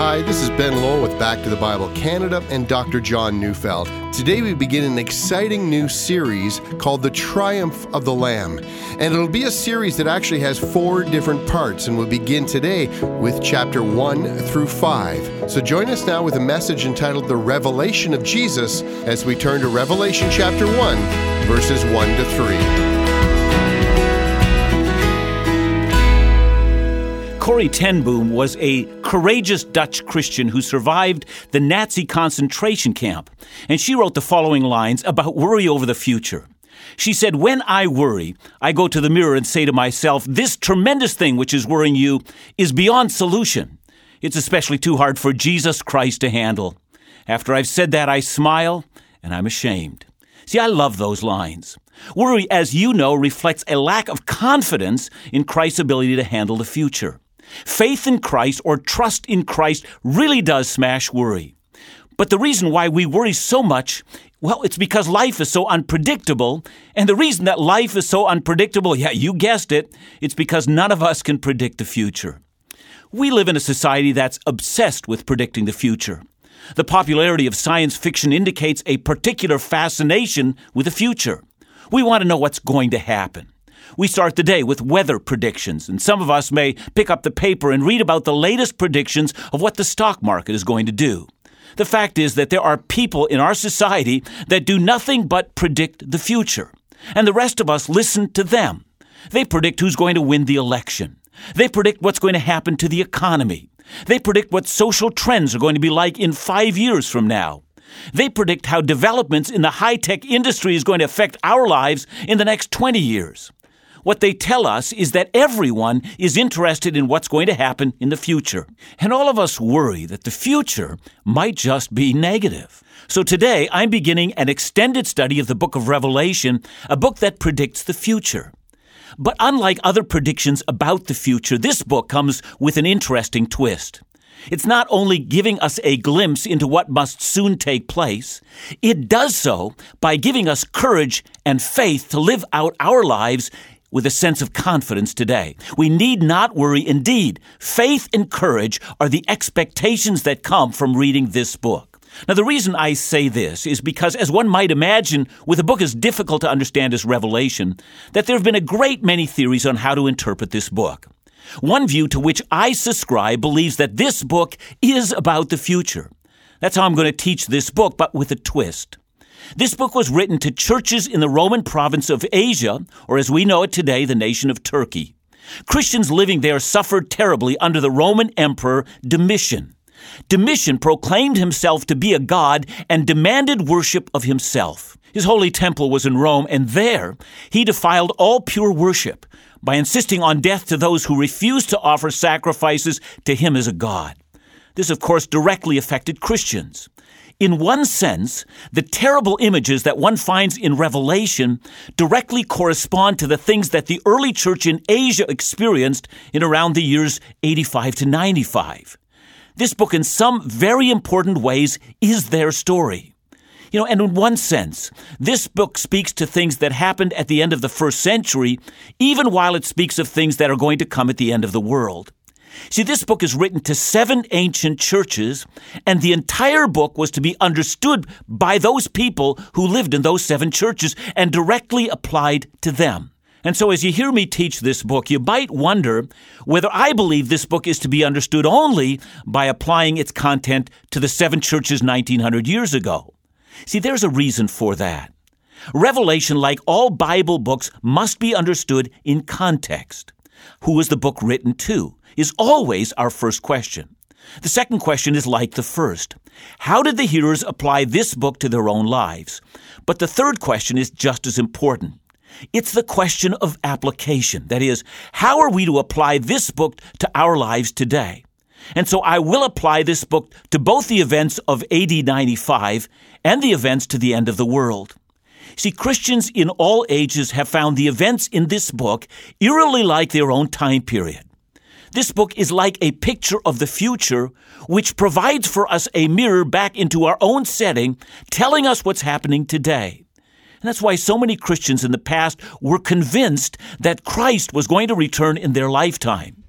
Hi, this is Ben Lowell with Back to the Bible Canada and Dr. John Neufeld. Today we begin an exciting new series called The Triumph of the Lamb. And it'll be a series that actually has four different parts, and we'll begin today with chapter 1 through 5. So join us now with a message entitled The Revelation of Jesus as we turn to Revelation chapter 1, verses 1 to 3. Corrie ten Boom was a courageous Dutch Christian who survived the Nazi concentration camp, and she wrote the following lines about worry over the future. She said, When I worry, I go to the mirror and say to myself, This tremendous thing which is worrying you is beyond solution. It's especially too hard for Jesus Christ to handle. After I've said that, I smile and I'm ashamed. See, I love those lines. Worry, as you know, reflects a lack of confidence in Christ's ability to handle the future. Faith in Christ or trust in Christ really does smash worry. But the reason why we worry so much, well, it's because life is so unpredictable. And the reason that life is so unpredictable, yeah, you guessed it, it's because none of us can predict the future. We live in a society that's obsessed with predicting the future. The popularity of science fiction indicates a particular fascination with the future. We want to know what's going to happen. We start the day with weather predictions, and some of us may pick up the paper and read about the latest predictions of what the stock market is going to do. The fact is that there are people in our society that do nothing but predict the future, and the rest of us listen to them. They predict who's going to win the election. They predict what's going to happen to the economy. They predict what social trends are going to be like in five years from now. They predict how developments in the high tech industry is going to affect our lives in the next 20 years. What they tell us is that everyone is interested in what's going to happen in the future. And all of us worry that the future might just be negative. So today, I'm beginning an extended study of the book of Revelation, a book that predicts the future. But unlike other predictions about the future, this book comes with an interesting twist. It's not only giving us a glimpse into what must soon take place, it does so by giving us courage and faith to live out our lives with a sense of confidence today. We need not worry. Indeed, faith and courage are the expectations that come from reading this book. Now, the reason I say this is because, as one might imagine, with a book as difficult to understand as Revelation, that there have been a great many theories on how to interpret this book. One view to which I subscribe believes that this book is about the future. That's how I'm going to teach this book, but with a twist. This book was written to churches in the Roman province of Asia, or as we know it today, the nation of Turkey. Christians living there suffered terribly under the Roman Emperor Domitian. Domitian proclaimed himself to be a god and demanded worship of himself. His holy temple was in Rome, and there he defiled all pure worship by insisting on death to those who refused to offer sacrifices to him as a god. This, of course, directly affected Christians. In one sense, the terrible images that one finds in Revelation directly correspond to the things that the early church in Asia experienced in around the years 85 to 95. This book, in some very important ways, is their story. You know, and in one sense, this book speaks to things that happened at the end of the first century, even while it speaks of things that are going to come at the end of the world. See, this book is written to seven ancient churches, and the entire book was to be understood by those people who lived in those seven churches and directly applied to them. And so, as you hear me teach this book, you might wonder whether I believe this book is to be understood only by applying its content to the seven churches 1900 years ago. See, there's a reason for that. Revelation, like all Bible books, must be understood in context. Who was the book written to? Is always our first question. The second question is like the first. How did the hearers apply this book to their own lives? But the third question is just as important. It's the question of application. That is, how are we to apply this book to our lives today? And so I will apply this book to both the events of AD 95 and the events to the end of the world. See, Christians in all ages have found the events in this book eerily like their own time period. This book is like a picture of the future, which provides for us a mirror back into our own setting, telling us what's happening today. And that's why so many Christians in the past were convinced that Christ was going to return in their lifetime.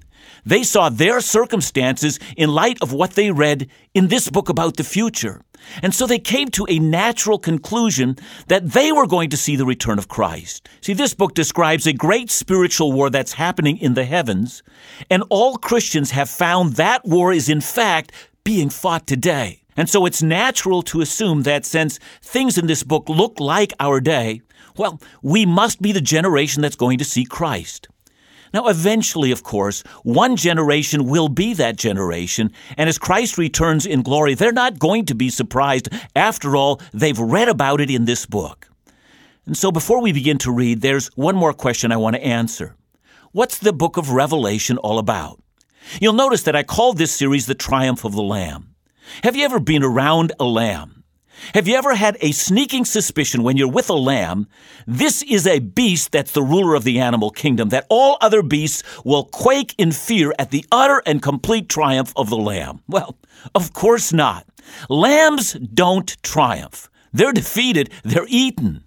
They saw their circumstances in light of what they read in this book about the future. And so they came to a natural conclusion that they were going to see the return of Christ. See, this book describes a great spiritual war that's happening in the heavens, and all Christians have found that war is in fact being fought today. And so it's natural to assume that since things in this book look like our day, well, we must be the generation that's going to see Christ. Now, eventually, of course, one generation will be that generation, and as Christ returns in glory, they're not going to be surprised. After all, they've read about it in this book. And so, before we begin to read, there's one more question I want to answer. What's the book of Revelation all about? You'll notice that I called this series The Triumph of the Lamb. Have you ever been around a lamb? Have you ever had a sneaking suspicion when you're with a lamb, this is a beast that's the ruler of the animal kingdom, that all other beasts will quake in fear at the utter and complete triumph of the lamb? Well, of course not. Lambs don't triumph. They're defeated, they're eaten.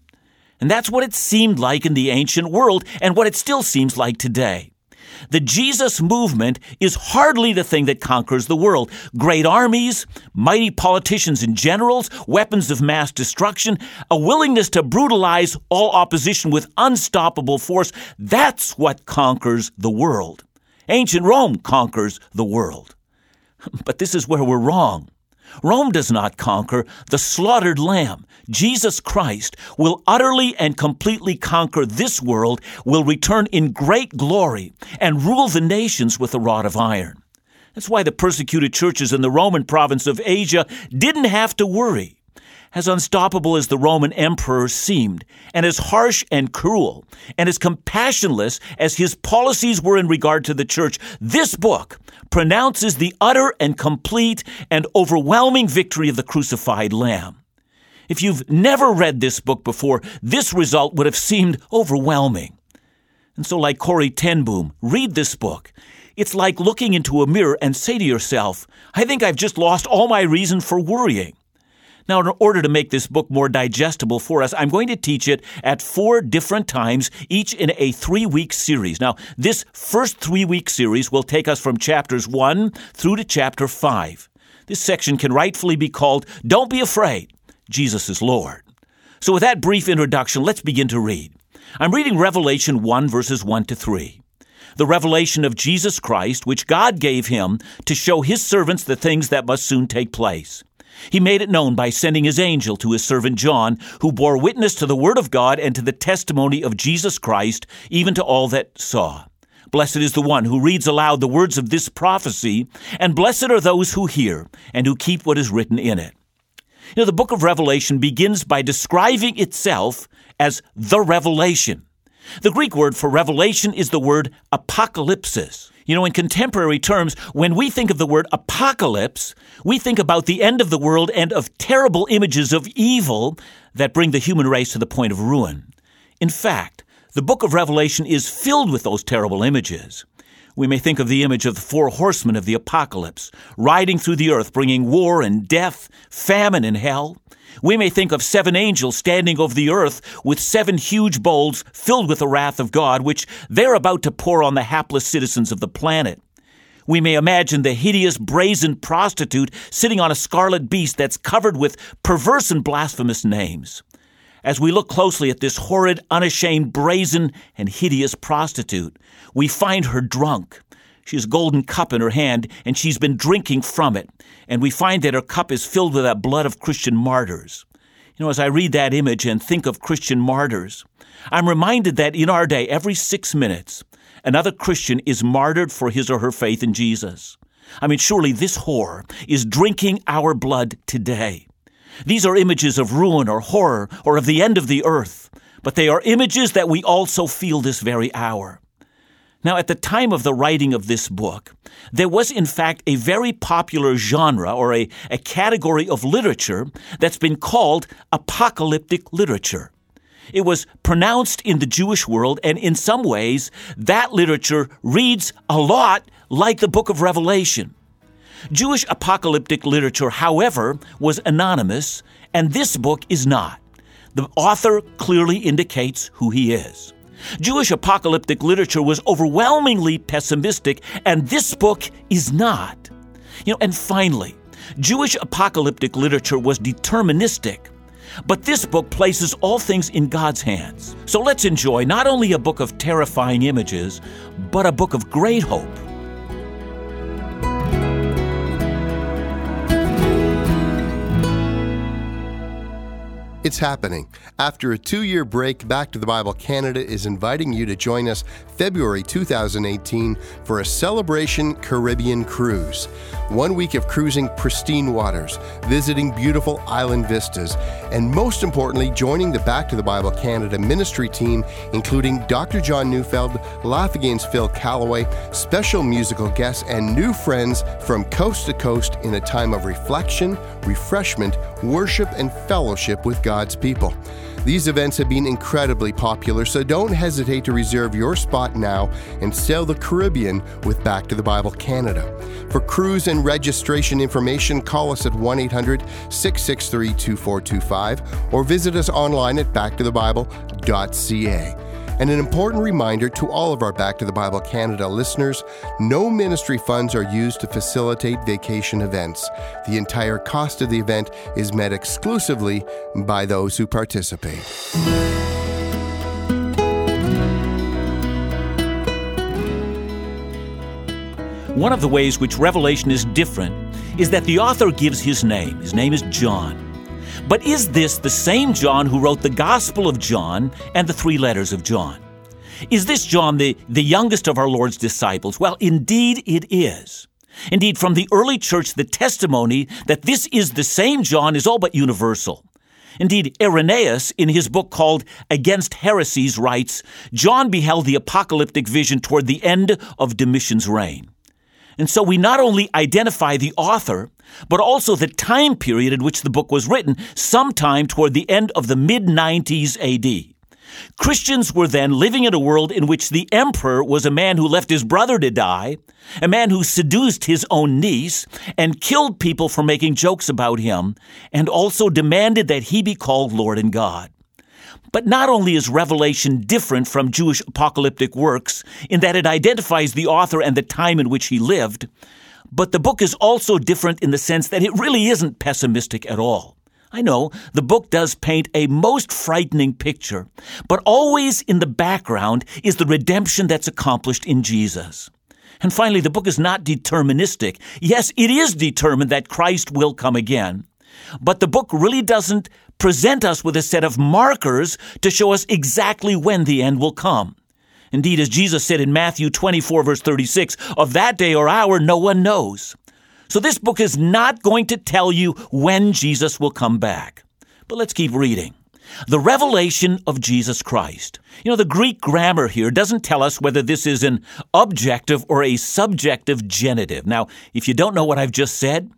And that's what it seemed like in the ancient world and what it still seems like today. The Jesus movement is hardly the thing that conquers the world. Great armies, mighty politicians and generals, weapons of mass destruction, a willingness to brutalize all opposition with unstoppable force, that's what conquers the world. Ancient Rome conquers the world. But this is where we're wrong. Rome does not conquer. The slaughtered lamb, Jesus Christ, will utterly and completely conquer this world, will return in great glory, and rule the nations with a rod of iron. That's why the persecuted churches in the Roman province of Asia didn't have to worry. As unstoppable as the Roman emperor seemed, and as harsh and cruel, and as compassionless as his policies were in regard to the church, this book pronounces the utter and complete and overwhelming victory of the crucified Lamb. If you've never read this book before, this result would have seemed overwhelming. And so, like Corrie ten Boom, read this book. It's like looking into a mirror and say to yourself, I think I've just lost all my reason for worrying. Now, in order to make this book more digestible for us, I'm going to teach it at four different times, each in a three week series. Now, this first three week series will take us from chapters one through to chapter five. This section can rightfully be called Don't Be Afraid, Jesus is Lord. So, with that brief introduction, let's begin to read. I'm reading Revelation 1, verses 1 to 3 the revelation of Jesus Christ, which God gave him to show his servants the things that must soon take place. He made it known by sending his angel to his servant John, who bore witness to the word of God and to the testimony of Jesus Christ, even to all that saw. Blessed is the one who reads aloud the words of this prophecy, and blessed are those who hear and who keep what is written in it. You know, the book of Revelation begins by describing itself as the revelation. The Greek word for revelation is the word apocalypsis. You know, in contemporary terms, when we think of the word apocalypse, we think about the end of the world and of terrible images of evil that bring the human race to the point of ruin. In fact, the book of Revelation is filled with those terrible images. We may think of the image of the four horsemen of the apocalypse, riding through the earth, bringing war and death, famine and hell. We may think of seven angels standing over the earth with seven huge bowls filled with the wrath of God, which they're about to pour on the hapless citizens of the planet. We may imagine the hideous brazen prostitute sitting on a scarlet beast that's covered with perverse and blasphemous names. As we look closely at this horrid, unashamed, brazen, and hideous prostitute, we find her drunk. She has a golden cup in her hand, and she's been drinking from it. And we find that her cup is filled with that blood of Christian martyrs. You know, as I read that image and think of Christian martyrs, I'm reminded that in our day, every six minutes, another Christian is martyred for his or her faith in Jesus. I mean, surely this whore is drinking our blood today. These are images of ruin or horror or of the end of the earth, but they are images that we also feel this very hour. Now, at the time of the writing of this book, there was in fact a very popular genre or a, a category of literature that's been called apocalyptic literature. It was pronounced in the Jewish world, and in some ways, that literature reads a lot like the book of Revelation. Jewish apocalyptic literature, however, was anonymous, and this book is not. The author clearly indicates who he is. Jewish apocalyptic literature was overwhelmingly pessimistic, and this book is not. You know, and finally, Jewish apocalyptic literature was deterministic, but this book places all things in God's hands. So let's enjoy not only a book of terrifying images, but a book of great hope. It's happening. After a two year break, Back to the Bible Canada is inviting you to join us February 2018 for a celebration Caribbean cruise. One week of cruising pristine waters, visiting beautiful island vistas, and most importantly, joining the Back to the Bible Canada ministry team, including Dr. John Neufeld, Laugh Again's Phil Callaway, special musical guests, and new friends from coast to coast in a time of reflection, refreshment, worship, and fellowship with God's people. These events have been incredibly popular, so don't hesitate to reserve your spot now and sail the Caribbean with Back to the Bible Canada. For cruise and registration information, call us at 1 800 663 2425 or visit us online at backtothebible.ca. And an important reminder to all of our Back to the Bible Canada listeners no ministry funds are used to facilitate vacation events. The entire cost of the event is met exclusively by those who participate. One of the ways which Revelation is different is that the author gives his name. His name is John. But is this the same John who wrote the Gospel of John and the three letters of John? Is this John the, the youngest of our Lord's disciples? Well, indeed it is. Indeed, from the early church, the testimony that this is the same John is all but universal. Indeed, Irenaeus, in his book called Against Heresies, writes John beheld the apocalyptic vision toward the end of Domitian's reign. And so we not only identify the author, but also the time period in which the book was written, sometime toward the end of the mid 90s AD. Christians were then living in a world in which the emperor was a man who left his brother to die, a man who seduced his own niece and killed people for making jokes about him, and also demanded that he be called Lord and God. But not only is Revelation different from Jewish apocalyptic works in that it identifies the author and the time in which he lived, but the book is also different in the sense that it really isn't pessimistic at all. I know the book does paint a most frightening picture, but always in the background is the redemption that's accomplished in Jesus. And finally, the book is not deterministic. Yes, it is determined that Christ will come again. But the book really doesn't present us with a set of markers to show us exactly when the end will come. Indeed, as Jesus said in Matthew 24, verse 36, of that day or hour no one knows. So this book is not going to tell you when Jesus will come back. But let's keep reading. The revelation of Jesus Christ. You know, the Greek grammar here doesn't tell us whether this is an objective or a subjective genitive. Now, if you don't know what I've just said,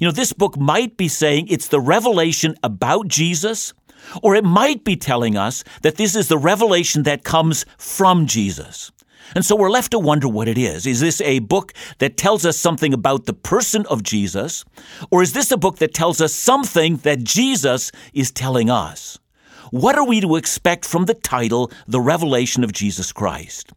you know, this book might be saying it's the revelation about Jesus, or it might be telling us that this is the revelation that comes from Jesus. And so we're left to wonder what it is. Is this a book that tells us something about the person of Jesus? Or is this a book that tells us something that Jesus is telling us? What are we to expect from the title, The Revelation of Jesus Christ?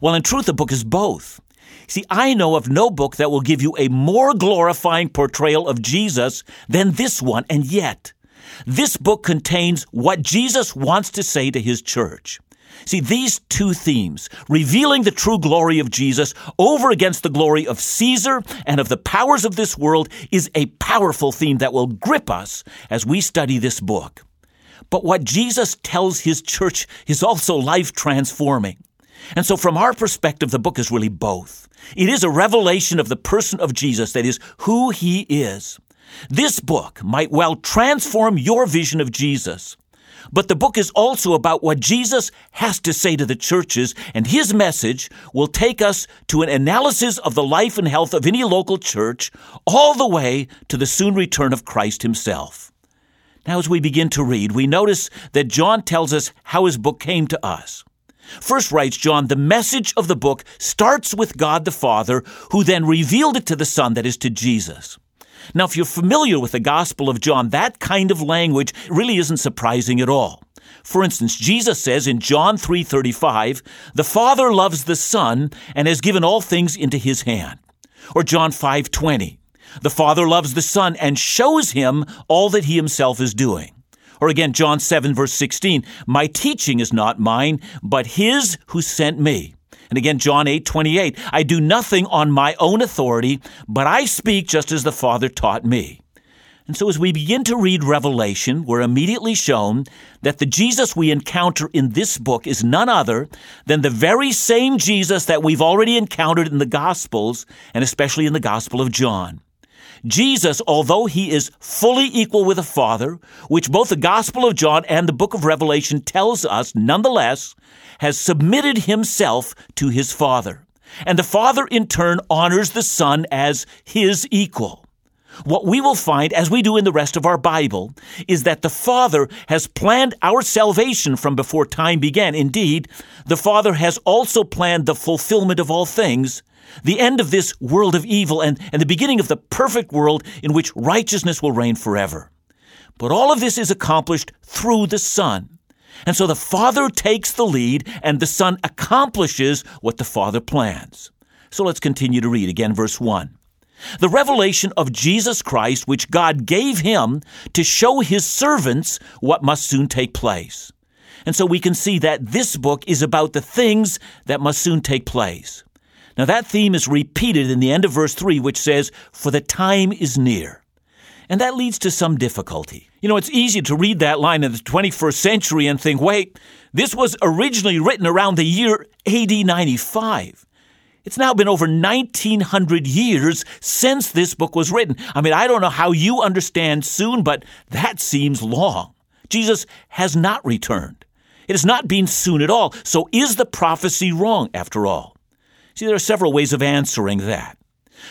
Well, in truth, the book is both. See, I know of no book that will give you a more glorifying portrayal of Jesus than this one, and yet, this book contains what Jesus wants to say to his church. See, these two themes, revealing the true glory of Jesus over against the glory of Caesar and of the powers of this world, is a powerful theme that will grip us as we study this book. But what Jesus tells his church is also life transforming. And so, from our perspective, the book is really both. It is a revelation of the person of Jesus, that is, who he is. This book might well transform your vision of Jesus. But the book is also about what Jesus has to say to the churches, and his message will take us to an analysis of the life and health of any local church, all the way to the soon return of Christ himself. Now, as we begin to read, we notice that John tells us how his book came to us. First writes John, the message of the book starts with God the Father, who then revealed it to the Son, that is, to Jesus. Now, if you're familiar with the Gospel of John, that kind of language really isn't surprising at all. For instance, Jesus says in John 3:35, "The Father loves the Son and has given all things into his hand." Or John 5:20, "The Father loves the Son and shows him all that he himself is doing." Or again John 7 verse 16, "My teaching is not mine, but his who sent me." And again, John 8, 28, I do nothing on my own authority, but I speak just as the Father taught me. And so, as we begin to read Revelation, we're immediately shown that the Jesus we encounter in this book is none other than the very same Jesus that we've already encountered in the Gospels, and especially in the Gospel of John. Jesus, although he is fully equal with the Father, which both the Gospel of John and the book of Revelation tells us, nonetheless, has submitted himself to his Father. And the Father, in turn, honors the Son as his equal. What we will find, as we do in the rest of our Bible, is that the Father has planned our salvation from before time began. Indeed, the Father has also planned the fulfillment of all things, the end of this world of evil, and, and the beginning of the perfect world in which righteousness will reign forever. But all of this is accomplished through the Son. And so the Father takes the lead and the Son accomplishes what the Father plans. So let's continue to read again, verse 1. The revelation of Jesus Christ, which God gave him to show his servants what must soon take place. And so we can see that this book is about the things that must soon take place. Now that theme is repeated in the end of verse 3, which says, For the time is near. And that leads to some difficulty. You know, it's easy to read that line in the 21st century and think, wait, this was originally written around the year AD 95. It's now been over 1900 years since this book was written. I mean, I don't know how you understand soon, but that seems long. Jesus has not returned. It has not been soon at all. So is the prophecy wrong after all? See, there are several ways of answering that.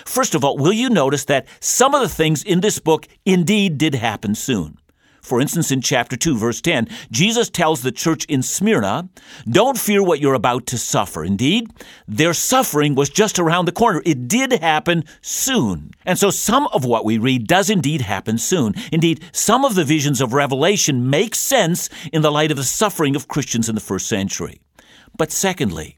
First of all, will you notice that some of the things in this book indeed did happen soon? For instance, in chapter 2, verse 10, Jesus tells the church in Smyrna, Don't fear what you're about to suffer. Indeed, their suffering was just around the corner. It did happen soon. And so some of what we read does indeed happen soon. Indeed, some of the visions of Revelation make sense in the light of the suffering of Christians in the first century. But secondly,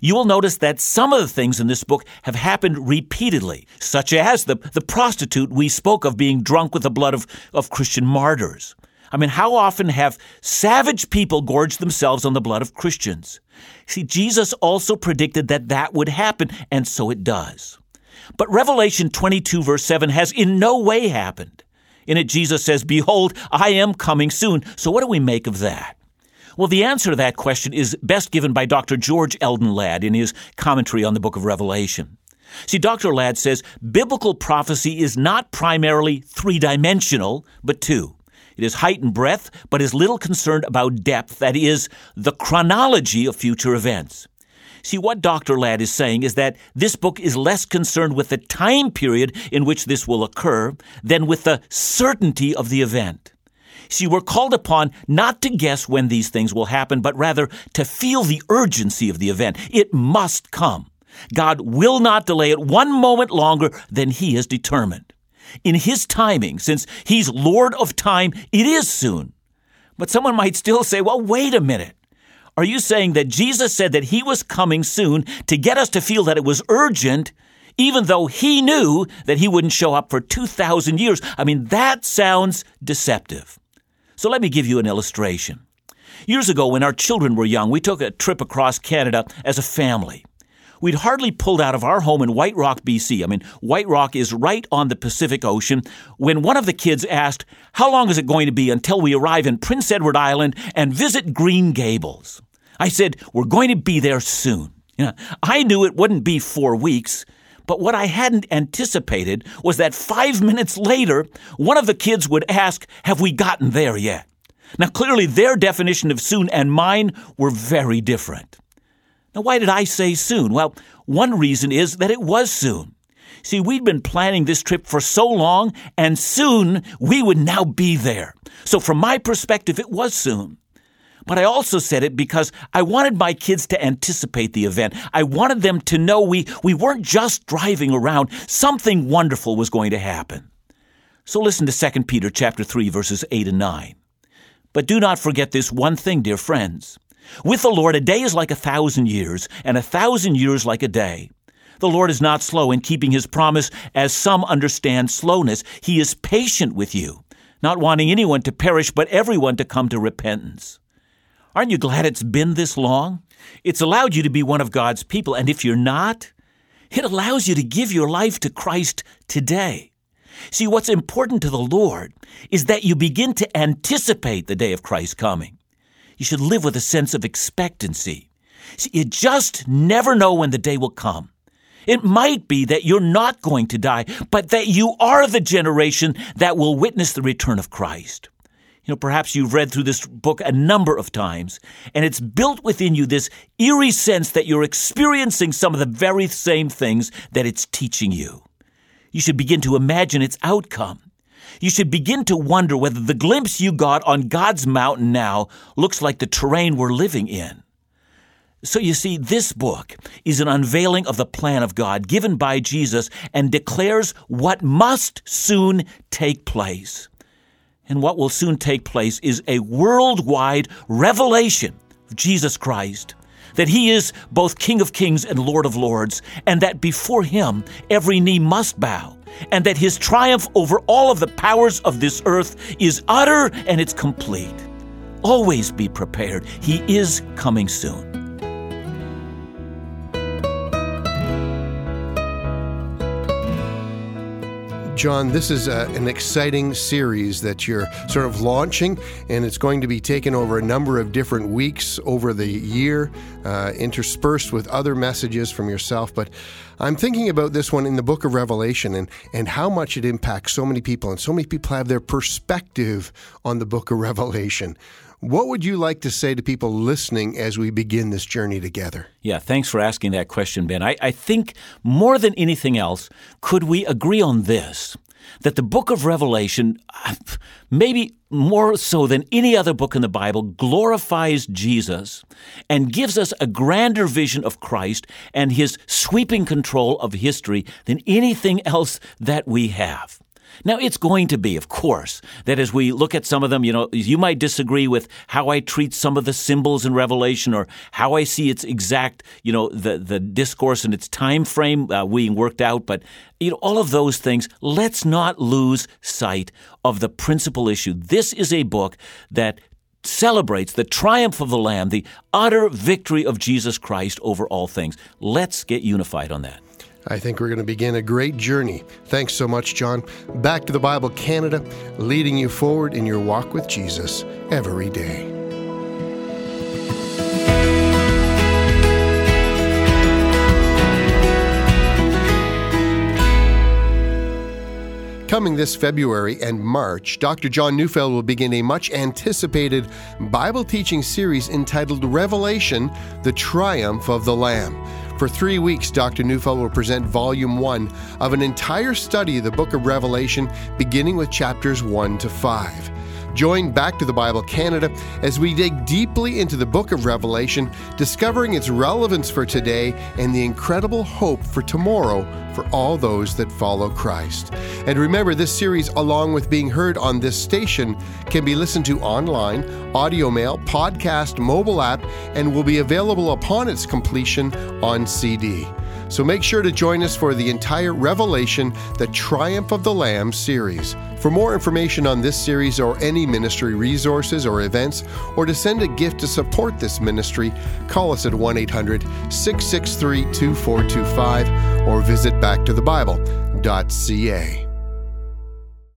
you will notice that some of the things in this book have happened repeatedly, such as the, the prostitute we spoke of being drunk with the blood of, of Christian martyrs. I mean, how often have savage people gorged themselves on the blood of Christians? See, Jesus also predicted that that would happen, and so it does. But Revelation 22, verse 7, has in no way happened. In it, Jesus says, Behold, I am coming soon. So, what do we make of that? Well, the answer to that question is best given by Dr. George Eldon Ladd in his commentary on the book of Revelation. See, Dr. Ladd says biblical prophecy is not primarily three dimensional, but two. It is height and breadth, but is little concerned about depth, that is, the chronology of future events. See, what Dr. Ladd is saying is that this book is less concerned with the time period in which this will occur than with the certainty of the event. See, we're called upon not to guess when these things will happen, but rather to feel the urgency of the event. It must come. God will not delay it one moment longer than He has determined. In His timing, since He's Lord of time, it is soon. But someone might still say, well, wait a minute. Are you saying that Jesus said that He was coming soon to get us to feel that it was urgent, even though He knew that He wouldn't show up for 2,000 years? I mean, that sounds deceptive. So let me give you an illustration. Years ago, when our children were young, we took a trip across Canada as a family. We'd hardly pulled out of our home in White Rock, BC. I mean, White Rock is right on the Pacific Ocean when one of the kids asked, How long is it going to be until we arrive in Prince Edward Island and visit Green Gables? I said, We're going to be there soon. You know, I knew it wouldn't be four weeks, but what I hadn't anticipated was that five minutes later, one of the kids would ask, Have we gotten there yet? Now, clearly, their definition of soon and mine were very different. Now, why did I say soon? Well, one reason is that it was soon. See, we'd been planning this trip for so long, and soon we would now be there. So, from my perspective, it was soon. But I also said it because I wanted my kids to anticipate the event. I wanted them to know we, we weren't just driving around. Something wonderful was going to happen. So listen to 2 Peter chapter 3 verses 8 and 9. But do not forget this one thing, dear friends. With the Lord, a day is like a thousand years, and a thousand years like a day. The Lord is not slow in keeping his promise, as some understand slowness. He is patient with you, not wanting anyone to perish, but everyone to come to repentance. Aren't you glad it's been this long? It's allowed you to be one of God's people, and if you're not, it allows you to give your life to Christ today. See, what's important to the Lord is that you begin to anticipate the day of Christ's coming. You should live with a sense of expectancy. See, you just never know when the day will come. It might be that you're not going to die, but that you are the generation that will witness the return of Christ. You know, perhaps you've read through this book a number of times, and it's built within you this eerie sense that you're experiencing some of the very same things that it's teaching you. You should begin to imagine its outcome. You should begin to wonder whether the glimpse you got on God's mountain now looks like the terrain we're living in. So you see, this book is an unveiling of the plan of God given by Jesus and declares what must soon take place. And what will soon take place is a worldwide revelation of Jesus Christ. That he is both King of Kings and Lord of Lords, and that before him every knee must bow, and that his triumph over all of the powers of this earth is utter and it's complete. Always be prepared. He is coming soon. John, this is a, an exciting series that you're sort of launching, and it's going to be taken over a number of different weeks over the year, uh, interspersed with other messages from yourself. But I'm thinking about this one in the book of Revelation and, and how much it impacts so many people, and so many people have their perspective on the book of Revelation. What would you like to say to people listening as we begin this journey together? Yeah, thanks for asking that question, Ben. I, I think more than anything else, could we agree on this? That the book of Revelation, maybe more so than any other book in the Bible, glorifies Jesus and gives us a grander vision of Christ and his sweeping control of history than anything else that we have. Now, it's going to be, of course, that as we look at some of them, you know, you might disagree with how I treat some of the symbols in Revelation or how I see its exact, you know, the, the discourse and its time frame uh, being worked out. But, you know, all of those things, let's not lose sight of the principal issue. This is a book that celebrates the triumph of the Lamb, the utter victory of Jesus Christ over all things. Let's get unified on that. I think we're going to begin a great journey. Thanks so much, John. Back to the Bible Canada, leading you forward in your walk with Jesus every day. Coming this February and March, Dr. John Neufeld will begin a much anticipated Bible teaching series entitled Revelation The Triumph of the Lamb. For three weeks, Dr. Neufeld will present Volume 1 of an entire study of the book of Revelation, beginning with chapters 1 to 5. Join Back to the Bible Canada as we dig deeply into the book of Revelation, discovering its relevance for today and the incredible hope for tomorrow for all those that follow Christ. And remember, this series, along with being heard on this station, can be listened to online, audio mail, podcast, mobile app, and will be available upon its completion on CD. So make sure to join us for the entire Revelation, the Triumph of the Lamb series. For more information on this series or any ministry resources or events, or to send a gift to support this ministry, call us at 1 800 663 2425 or visit backtothebible.ca.